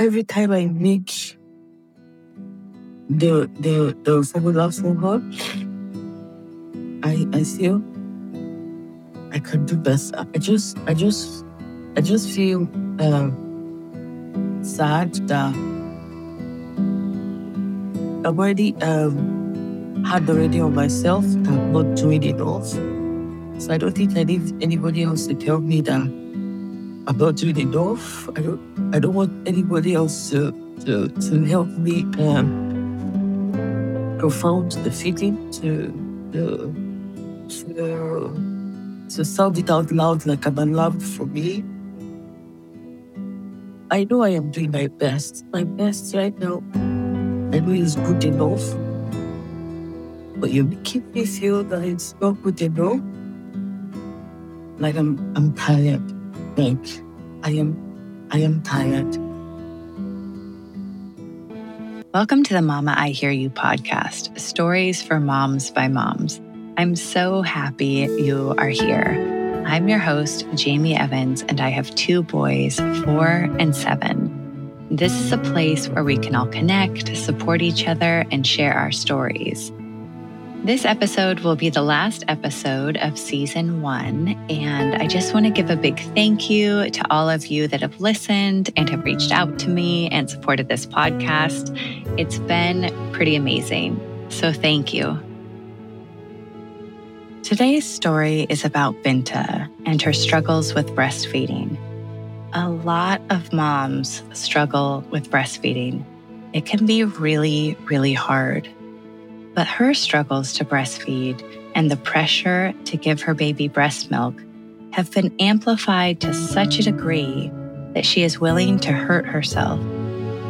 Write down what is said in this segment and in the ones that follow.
every time I make the the the formula for her, I I feel I could do better. I just I just I just feel um, sad that I've already um, had already on myself that I'm not doing enough. So I don't think I need anybody else to tell me that I'm not doing enough. I don't I don't want anybody else to to, to help me um, profound the feeling to to to to sound it out loud like I'm allowed for me. I know I am doing my best. My best right now, I know is good enough. But you keep me feel that it's not good enough. Like I'm I'm tired. I am I am tired. Welcome to the Mama I Hear You podcast, stories for moms by moms. I'm so happy you are here. I'm your host, Jamie Evans, and I have two boys, four and seven. This is a place where we can all connect, support each other, and share our stories. This episode will be the last episode of season one, and I just want to give a big thank you to all of you that have listened and have reached out to me and supported this podcast. It's been pretty amazing. So, thank you. Today's story is about Binta and her struggles with breastfeeding. A lot of moms struggle with breastfeeding. It can be really, really hard. But her struggles to breastfeed and the pressure to give her baby breast milk have been amplified to such a degree that she is willing to hurt herself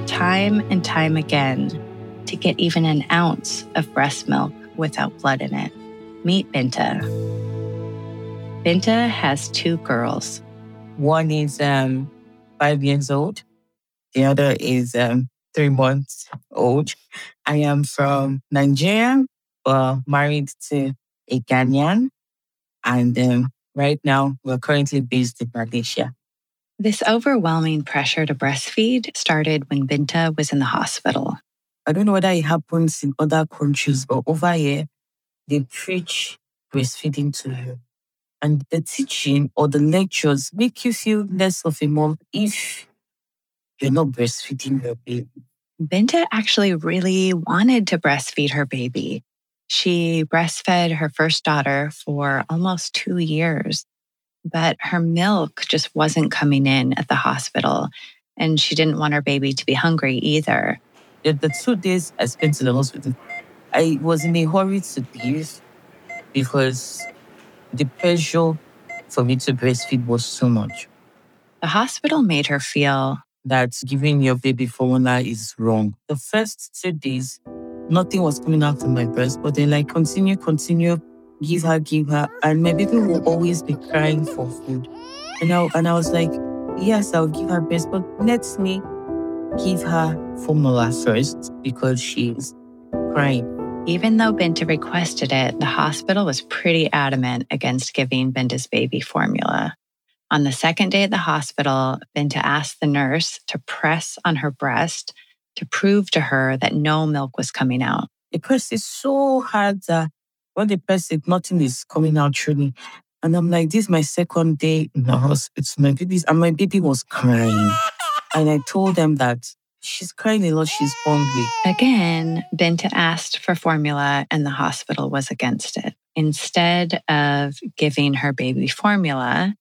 time and time again to get even an ounce of breast milk without blood in it. Meet Binta. Binta has two girls. One is um, five years old. The other is um, three months old. I am from Nigeria, but married to a Ghanaian. And um, right now, we're currently based in Malaysia. This overwhelming pressure to breastfeed started when Binta was in the hospital. I don't know whether it happens in other countries, but over here, they preach breastfeeding to you. And the teaching or the lectures make you feel less of a mom if you're not breastfeeding your baby. Binta actually really wanted to breastfeed her baby. She breastfed her first daughter for almost two years, but her milk just wasn't coming in at the hospital. And she didn't want her baby to be hungry either. The two days I spent in the hospital, I was in a hurry to leave because the pressure for me to breastfeed was too much. The hospital made her feel that giving your baby formula is wrong. The first two days, nothing was coming out of my breast, but then like continue, continue, give her, give her, and my baby will always be crying for food. And I, and I was like, yes, I'll give her breast, but let me give her formula first because she's crying. Even though Binta requested it, the hospital was pretty adamant against giving Binta's baby formula. On the second day at the hospital, Binta asked the nurse to press on her breast to prove to her that no milk was coming out. The press is so hard that when they press it, nothing is coming out truly. And I'm like, this is my second day in the hospital. My baby, and my baby was crying. And I told them that she's crying a lot, she's hungry. Again, Binta asked for formula and the hospital was against it. Instead of giving her baby formula,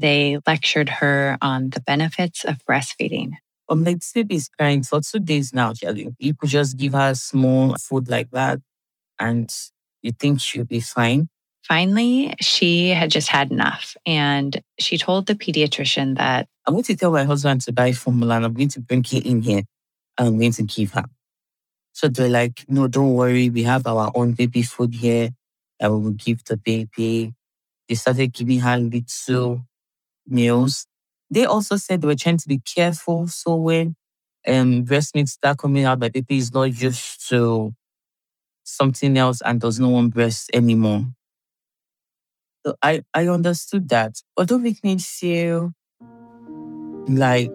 they lectured her on the benefits of breastfeeding. I'm like, baby is crying for two days now, Kelly. You could just give her small food like that and you think she'll be fine. Finally, she had just had enough. And she told the pediatrician that I'm going to tell my husband to buy formula and I'm going to bring it in here and I'm going to give her. So they're like, no, don't worry. We have our own baby food here that we will give the baby. They started giving her a little meals. They also said they were trying to be careful. So when um, breast milk start coming out, my baby is not used to something else and does not want breast anymore. So I, I understood that. Don't make me feel like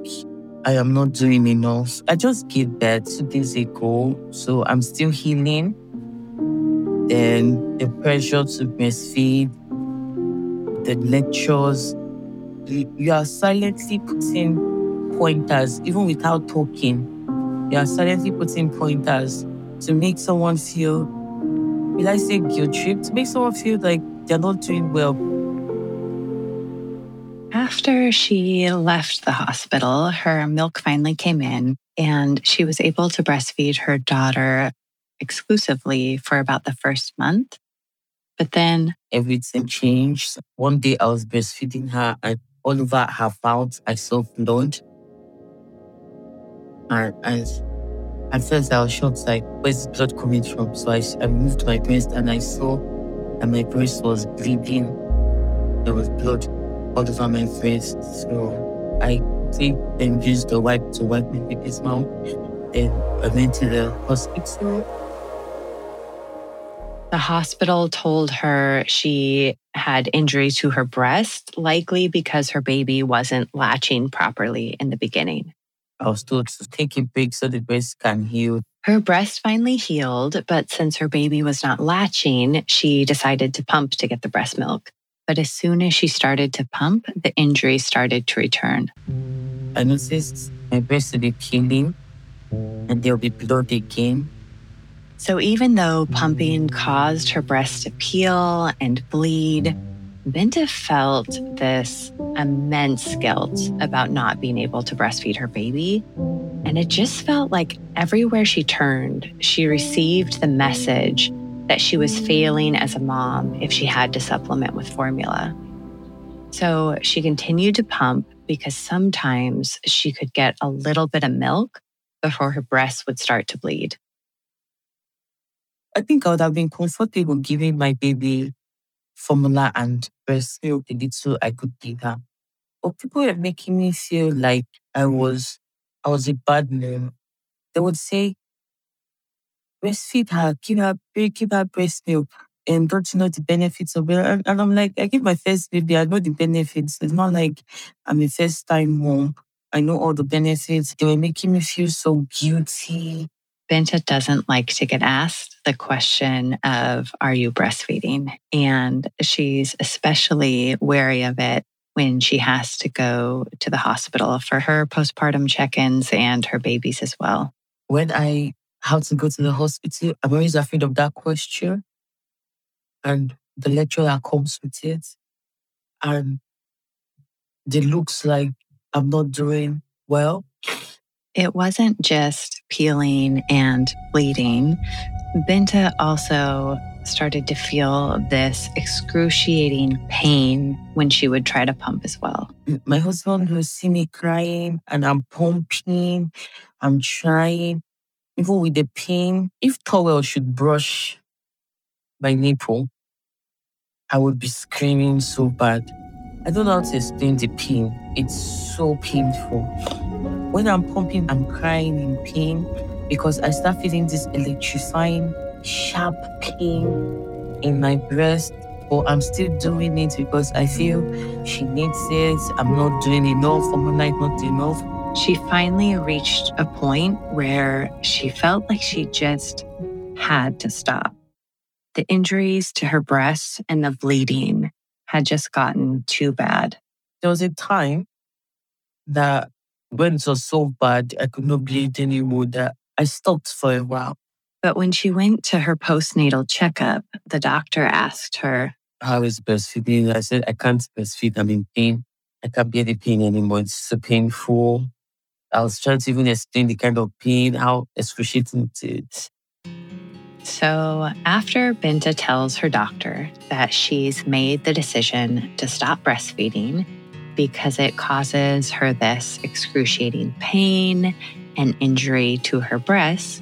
I am not doing enough. I just gave birth two days ago, so I'm still healing. Then the pressure to breastfeed, the lectures, you, you are silently putting pointers, even without talking. You are silently putting pointers to make someone feel, will I say guilt trip? To make someone feel like they're not doing well. After she left the hospital, her milk finally came in and she was able to breastfeed her daughter exclusively for about the first month. But then everything changed. One day I was breastfeeding her and all over her mouth I saw blood. And, and at first I was shocked, like, where's blood coming from? So I, I moved my breast and I saw that my breast was bleeding. There was blood all over my face. So I think then used the wipe to wipe my baby's mouth. Then I went to the hospital. The hospital told her she had injury to her breast, likely because her baby wasn't latching properly in the beginning. I was told to take a break so the breast can heal. Her breast finally healed, but since her baby was not latching, she decided to pump to get the breast milk. But as soon as she started to pump, the injury started to return. I noticed my breast will be peeling and there'll be blood again. So even though pumping caused her breast to peel and bleed, Binta felt this immense guilt about not being able to breastfeed her baby. And it just felt like everywhere she turned, she received the message that she was failing as a mom if she had to supplement with formula. So she continued to pump because sometimes she could get a little bit of milk before her breasts would start to bleed. I think I would have been comfortable giving my baby formula and breast milk the little I could give her. But people were making me feel like I was I was a bad mom. They would say, breastfeed her, give her, give her breast milk, and don't you know the benefits of it? And, and I'm like, I give my first baby, I know the benefits. It's not like I'm a first time mom. I know all the benefits. They were making me feel so guilty. Binta doesn't like to get asked the question of, Are you breastfeeding? And she's especially wary of it when she has to go to the hospital for her postpartum check ins and her babies as well. When I have to go to the hospital, I'm always afraid of that question and the lecturer comes with it. And it looks like I'm not doing well. It wasn't just peeling and bleeding. Binta also started to feel this excruciating pain when she would try to pump as well. My husband will see me crying and I'm pumping, I'm trying, even with the pain. If towel should brush my nipple, I would be screaming so bad. I don't know how to explain the pain. It's so painful. When I'm pumping, I'm crying in pain because I start feeling this electrifying, sharp pain in my breast. But I'm still doing it because I feel she needs it. I'm not doing enough. I'm not not enough. She finally reached a point where she felt like she just had to stop. The injuries to her breasts and the bleeding had just gotten too bad. There was a time that it was so bad, I could not bleed anymore, that I stopped for a while. But when she went to her postnatal checkup, the doctor asked her, How is breastfeeding? I said, I can't breastfeed. I'm in pain. I can't bear the pain anymore. It's so painful. I was trying to even explain the kind of pain, how excruciating it is. So, after Binta tells her doctor that she's made the decision to stop breastfeeding because it causes her this excruciating pain and injury to her breasts,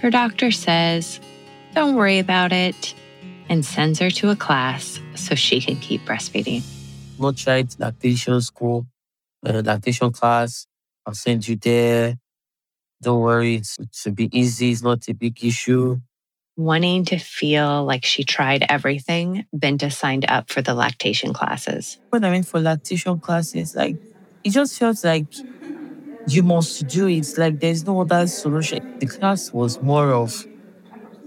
her doctor says, Don't worry about it, and sends her to a class so she can keep breastfeeding. Not tried lactation school, uh, lactation class. I'll send you there. Don't worry, it should be easy. It's not a big issue wanting to feel like she tried everything, Binta signed up for the lactation classes. When I went for lactation classes, like it just felt like you must do it. Like there's no other solution. The class was more of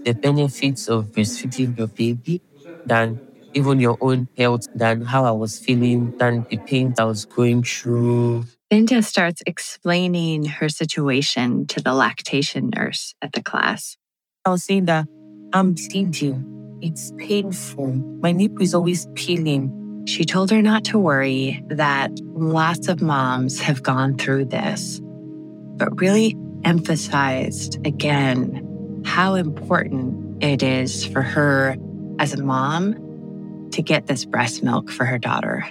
the benefits of breastfeeding your baby than even your own health, than how I was feeling, than the pain I was going through. Binta starts explaining her situation to the lactation nurse at the class. I was saying that I'm bleeding. It's painful. My nipple is always peeling. She told her not to worry, that lots of moms have gone through this, but really emphasized again how important it is for her as a mom to get this breast milk for her daughter.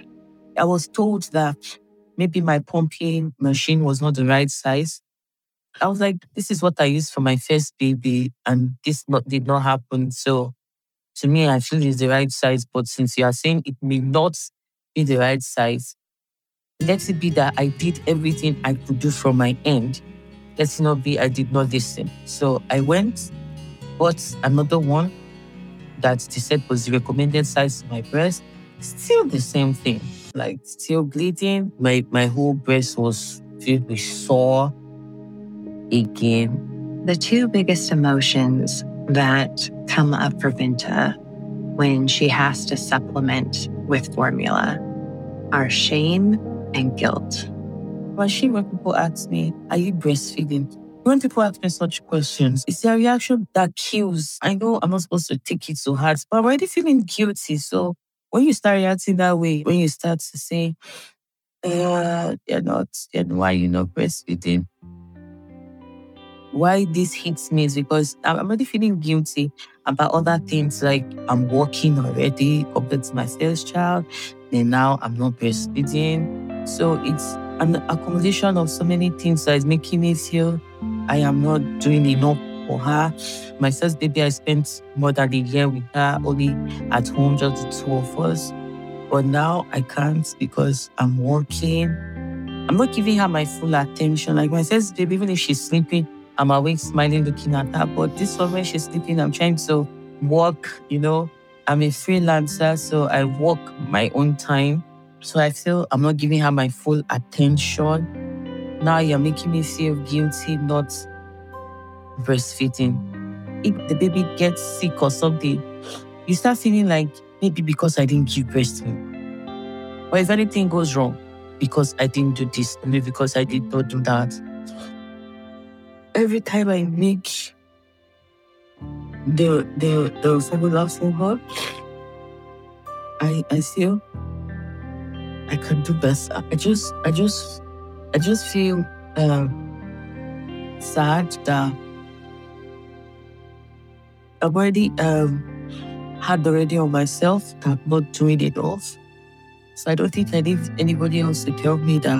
I was told that maybe my pumping machine was not the right size. I was like, this is what I used for my first baby, and this not, did not happen. So to me, I feel it's the right size. But since you are saying it may not be the right size, let it be that I did everything I could do from my end. Let it not be I did not listen. So I went, bought another one that they said was the recommended size for my breast. Still the same thing. Like still bleeding. My my whole breast was filled with sore again. The two biggest emotions that come up for Binta when she has to supplement with formula are shame and guilt. When shame when people ask me, Are you breastfeeding? When people ask me such questions, it's a reaction that kills. I know I'm not supposed to take it so hard, but I'm already feeling guilty. So when you start reacting that way, when you start to say, uh, you're not, then why you're not breastfeeding? Why this hits me is because I'm already feeling guilty about other things like I'm working already compared to my first child, and now I'm not breastfeeding. So it's an accumulation of so many things that is making me feel I am not doing enough for her. My first baby, I spent more than a year with her, only at home, just the two of us. But now I can't because I'm working. I'm not giving her my full attention. Like my first baby, even if she's sleeping, I'm awake, smiling, looking at her. But this when she's sleeping, I'm trying to work, you know. I'm a freelancer, so I work my own time. So I feel I'm not giving her my full attention. Now you're making me feel guilty not breastfeeding. If the baby gets sick or something, you start feeling like maybe because I didn't give breast milk. Or if anything goes wrong, because I didn't do this, maybe because I did not do that every time I make the the the formula for her, I I feel I can do better. I just I just I just feel um, sad that I've already um, had already on myself that I'm not doing enough. So I don't think I need anybody else to tell me that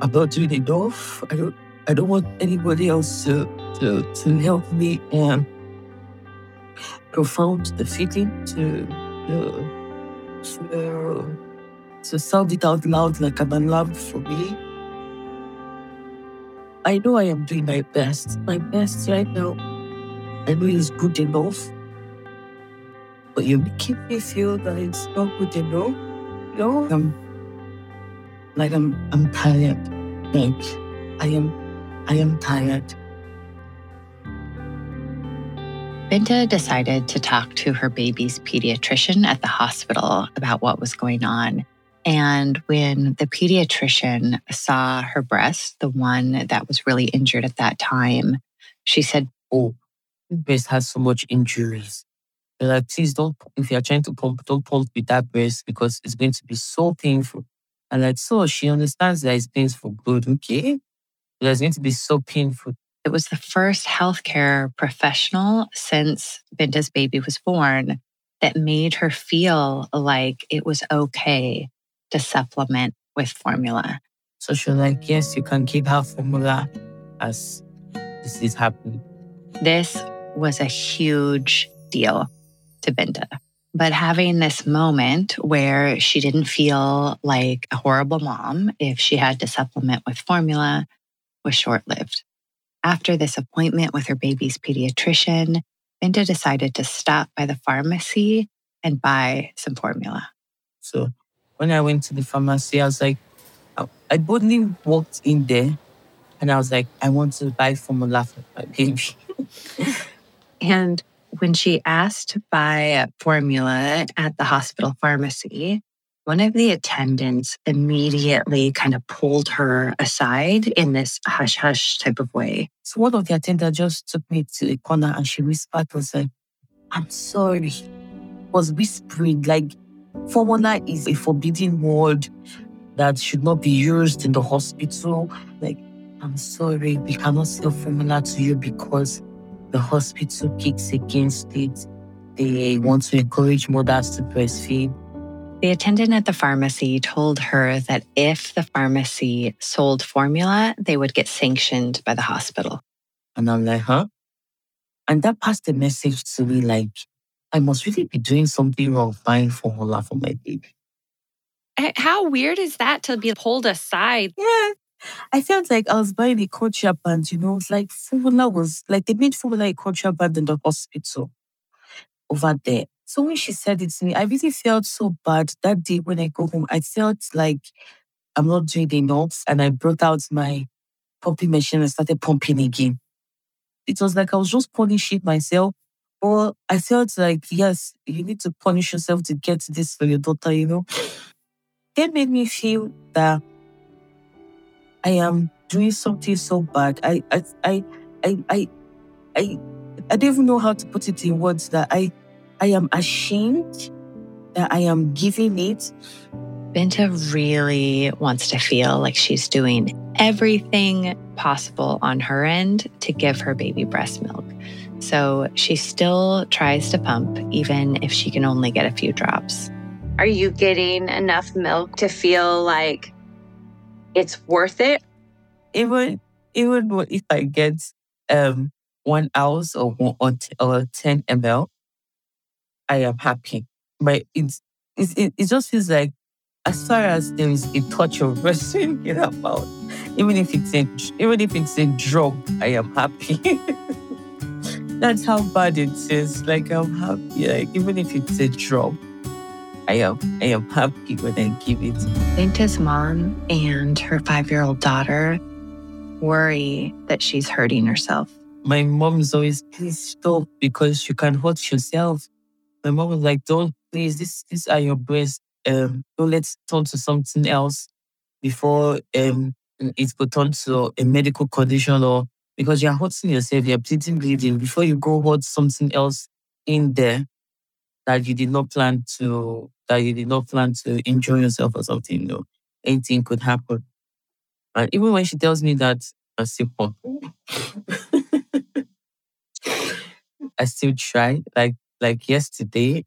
I'm not doing enough. I don't I don't want anybody else to, to, to help me and profound the feeling to, to, to sound it out loud like I'm alarmed for me. I know I am doing my best. My best right now, I know it's good enough. But you're making me feel that it's not good enough. You know, I'm like I'm I'm tired. Like I am I am tired. Binta decided to talk to her baby's pediatrician at the hospital about what was going on. And when the pediatrician saw her breast, the one that was really injured at that time, she said, Oh, this breast has so much injuries. They're like, please don't, if you're trying to pump, don't pump with that breast because it's going to be so painful. And like, so she understands that it's painful. For good, okay. It was going to be so painful. It was the first healthcare professional since Binta's baby was born that made her feel like it was okay to supplement with formula. So she was like, yes, you can keep her formula as this is happening. This was a huge deal to Binta. But having this moment where she didn't feel like a horrible mom if she had to supplement with formula, was short lived. After this appointment with her baby's pediatrician, Binta decided to stop by the pharmacy and buy some formula. So when I went to the pharmacy, I was like, I boldly walked in there And I was like, I want to buy formula for my baby. and when she asked to buy formula at the hospital pharmacy, one of the attendants immediately kind of pulled her aside in this hush hush type of way. So one of the attendants just took me to a corner and she whispered, was like, I'm sorry. Was whispering like formula is a forbidden word that should not be used in the hospital. Like, I'm sorry, we cannot sell formula to you because the hospital kicks against it. They want to encourage mothers to breastfeed. The attendant at the pharmacy told her that if the pharmacy sold formula, they would get sanctioned by the hospital. And I'm like, huh? And that passed the message to me like, I must really be doing something wrong buying formula for my baby. Eh, how weird is that to be pulled aside? Yeah. I felt like I was buying a contraband, you know, it's like formula was like they made formula a contraband in the hospital over there. So when she said it to me, I really felt so bad that day when I go home. I felt like I'm not doing enough. And I brought out my pumping machine and started pumping again. It was like I was just punishing myself. Or I felt like, yes, you need to punish yourself to get this for your daughter, you know. That made me feel that I am doing something so bad. I I I I I I, I don't even know how to put it in words that I I am ashamed that I am giving it. Binta really wants to feel like she's doing everything possible on her end to give her baby breast milk. So she still tries to pump, even if she can only get a few drops. Are you getting enough milk to feel like it's worth it? Even even if I get um one ounce or one or, t- or ten ml, I am happy. But it's, it's it, it just feels like as far as there is a touch of wrestling in her mouth, even if it's a even if it's a drop, I am happy. That's how bad it is. Like I'm happy. Like even if it's a drop, I am I am happy when I give it. Binta's mom and her five year old daughter worry that she's hurting herself. My mom's always please stop because you can hurt yourself. My mom was like, don't please, this these are your breasts. Um, don't let's turn to something else before um it could turn to a medical condition or because you're hurting yourself, you're bleeding, bleeding, before you go hurt something else in there that you did not plan to that you did not plan to enjoy yourself or something, you know, anything could happen. And even when she tells me that I still pump. I still try. Like like yesterday,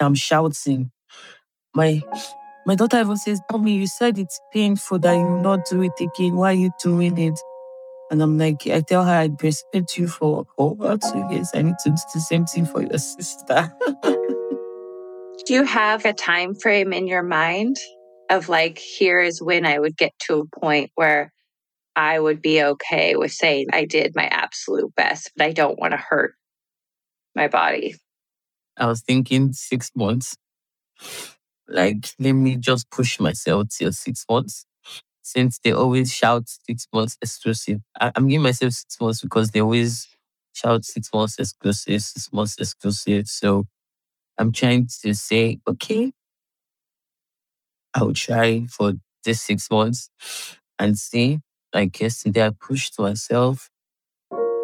I'm shouting. My my daughter even says, Mommy, you said it's painful that you not do it again. Why are you doing it? And I'm like, I tell her I respect you for over two years. I need to do the same thing for your sister. do you have a time frame in your mind of like, here is when I would get to a point where I would be okay with saying I did my absolute best, but I don't want to hurt my body? I was thinking six months. Like, let me just push myself till six months. Since they always shout six months exclusive, I, am giving myself six months because they always shout six months exclusive, six months exclusive. So I'm trying to say, okay, I'll try for this six months and see. Like yesterday, I pushed myself.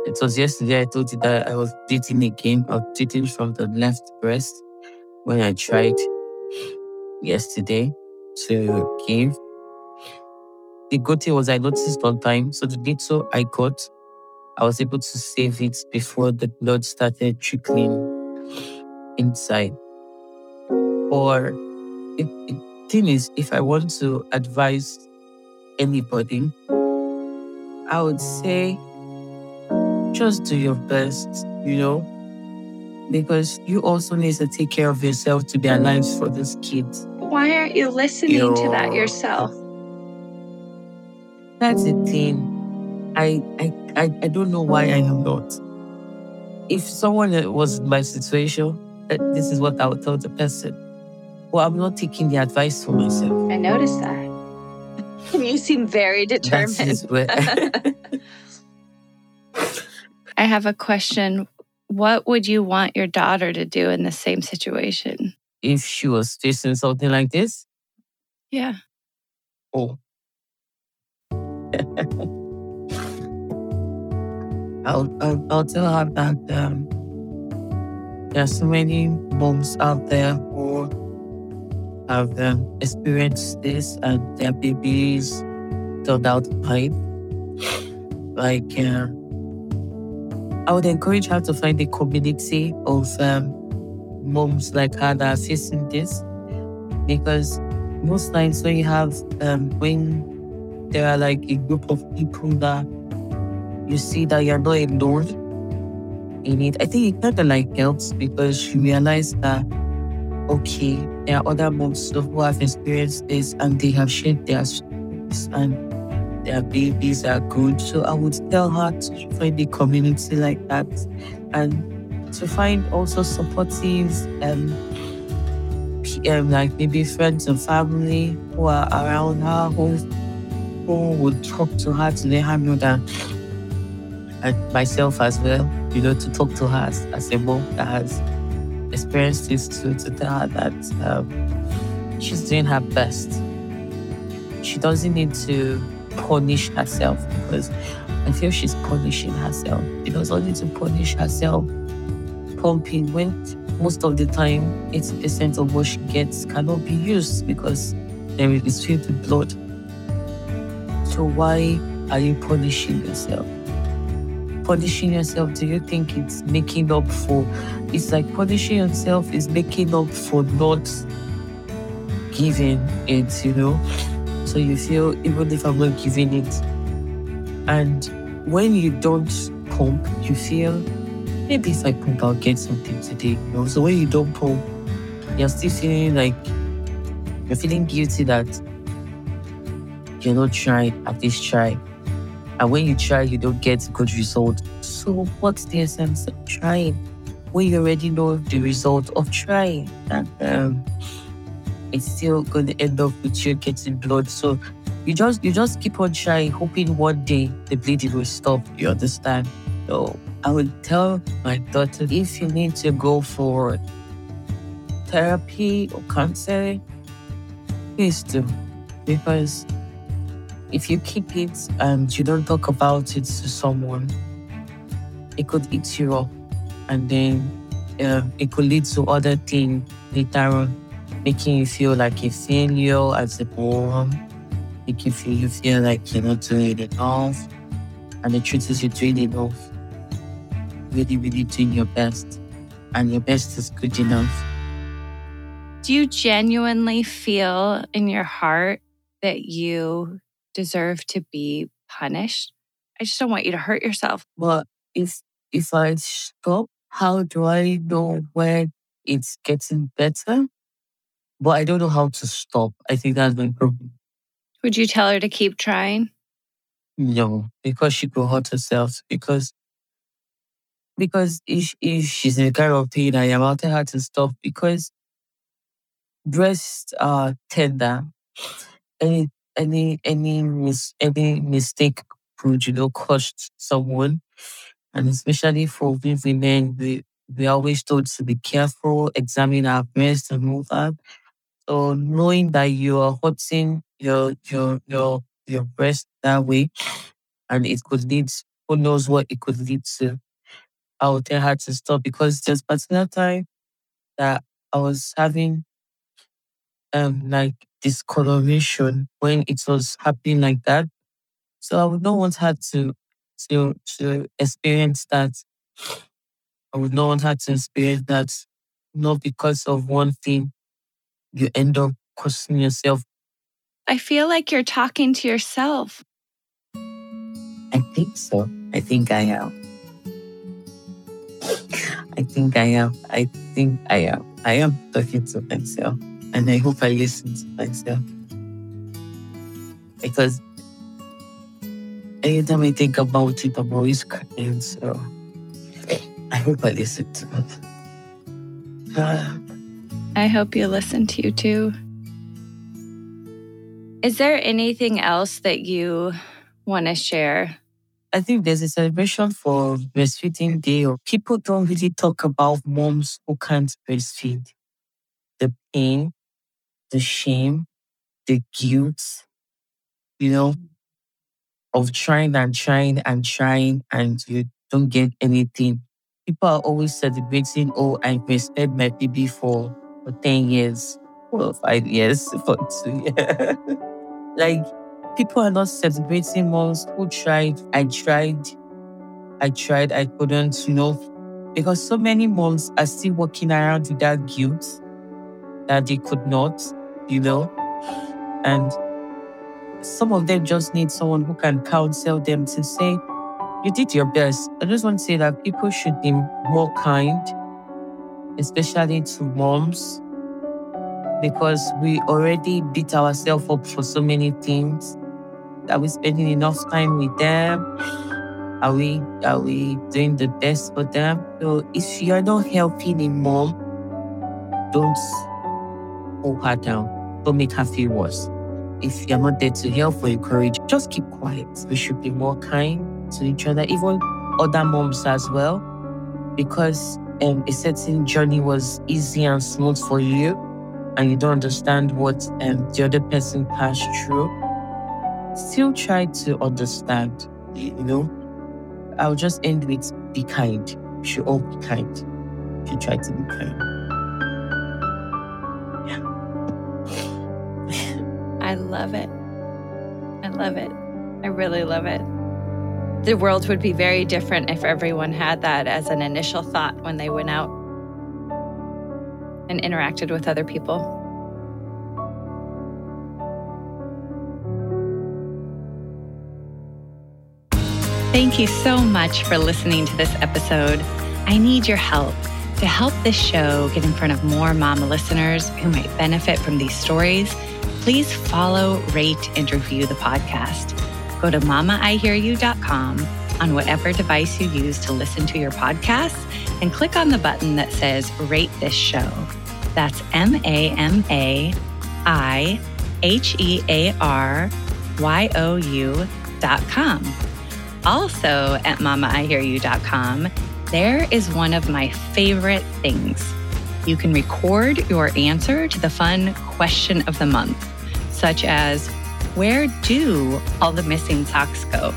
It was yesterday I told you that I was dating again. Was dating from the left breast when I tried yesterday to give. The good thing was I noticed on time. So the little I got, I was able to save it before the blood started trickling inside. Or it, thing is, if I want to advise anybody, I would say just do your best, you know, because you also need to take care of yourself to be alive for this kid. Why aren't you listening Yo. to that yourself? That's the thing. I, I I I don't know why I am not. If someone was in my situation, this is what I would tell the person. Well, I'm not taking the advice for myself. I noticed that. you seem very determined. I have a question. What would you want your daughter to do in the same situation? if she was facing something like this, Yeah. oh. I'll, I'll, I'll tell her that um, there are so many moms out there who have um, experienced this and their babies turned out fine. Like, uh, I would encourage her to find a community of um, moms like her that are facing this. Because most times when you have um, when there are like a group of people that you see that you're not alone in it, I think it kind of like helps because you realize that okay, there are other moms who have experienced this and they have shared their stories and their babies are good. So I would tell her to find a community like that and to find also supportive um, um like maybe friends and family who are around her who who would talk to her to let her know that and myself as well, you know, to talk to her as, as a mom that has experienced this to, to tell her that um, she's doing her best. She doesn't need to punish herself because I feel she's punishing herself. She doesn't to punish herself pumping when most of the time 80% of what she gets cannot be used because there is filled with blood. So why are you punishing yourself? Punishing yourself, do you think it's making up for it's like punishing yourself is making up for not giving it, you know? So you feel even if I'm not giving it. And when you don't pump, you feel maybe if I pump, I'll get something today. You know? So when you don't pump, you're still feeling like you're feeling guilty that you're not trying, at least try. And when you try, you don't get good result. So what's the essence of trying? When you already know the result of trying, and um, it's still going to end up with you getting blood. So you just you just keep on trying, hoping one day the bleeding will stop. You understand? So I would tell my daughter if you need to go for therapy or counseling, please do. Because if you keep it and you don't talk about it to someone, it could eat you up. And then uh, it could lead to other things later on, making you feel like a failure as a mom, making you feel you feel like you're not doing it enough. And the truth is you're doing enough. Really, really doing your best. And your best is good enough. Do you genuinely feel in your heart that you deserve to be punished? I just don't want you to hurt yourself. But if if I stop, how do I know when it's getting better? But I don't know how to stop. I think that's my problem. Would you tell her to keep trying? No, because she could hurt herself. Because because if if she's in a kind of pain, I am out her to stop because breasts are tender. Any any any mis any mistake could you know cost someone, and especially for we women, we we are always told to be careful, examine our breasts and all that. So knowing that you are hurting your your your your breast that way, and it could lead who knows what it could lead to. I would tell her to stop because there's particular time that I was having um like discoloration when it was happening like that. So I would not want her to to to experience that. I would not want her to experience that not because of one thing you end up questioning yourself. I feel like you're talking to yourself. I think so. I think I am. I think I am. I think I am. I am talking to myself. And I hope I listen to myself. Because anytime I think about it, I'm always crying. So I hope I listen to it. Ah, I hope you listen to you too. Is there anything else that you want to share? I think there's a celebration for breastfeeding day. Or people don't really talk about moms who can't breastfeed. The pain, the shame, the guilt, you know, of trying and trying and trying and you don't get anything. People are always celebrating, oh, I breastfed my baby for, for 10 years, for five years, for two years. like, people are not celebrating moms who tried. I tried. I tried. I couldn't, you know, because so many moms are still walking around with that guilt that they could not, you know, and some of them just need someone who can counsel them to say, You did your best. I just want to say that people should be more kind, especially to moms, because we already beat ourselves up for so many things. Are we spending enough time with them? Are we are we doing the best for them? So if you're not helping a mom, don't hold her down. Don't make her feel worse if you're not there to help or encourage, just keep quiet. We should be more kind to each other, even other moms as well, because um, a certain journey was easy and smooth for you, and you don't understand what um, the other person passed through. Still try to understand, you know. I'll just end with be kind. We should all be kind. We should try to be kind. Yeah. I love it. I love it. I really love it. The world would be very different if everyone had that as an initial thought when they went out and interacted with other people. Thank you so much for listening to this episode. I need your help to help this show get in front of more mama listeners who might benefit from these stories please follow, rate, and review the podcast. Go to mamaihearyou.com on whatever device you use to listen to your podcast and click on the button that says Rate This Show. That's M A M A I H E A R Y O U.com. Also at mamaihearyou.com, there is one of my favorite things. You can record your answer to the fun question of the month such as Where do all the missing socks go?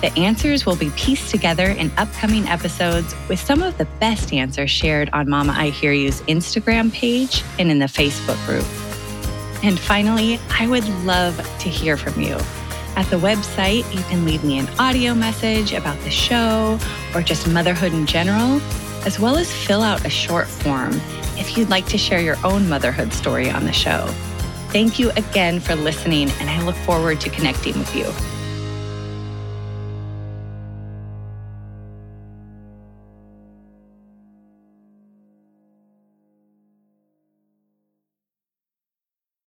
The answers will be pieced together in upcoming episodes with some of the best answers shared on Mama I Hear You's Instagram page and in the Facebook group. And finally, I would love to hear from you. At the website, you can leave me an audio message about the show or just motherhood in general, as well as fill out a short form if you'd like to share your own motherhood story on the show. Thank you again for listening, and I look forward to connecting with you.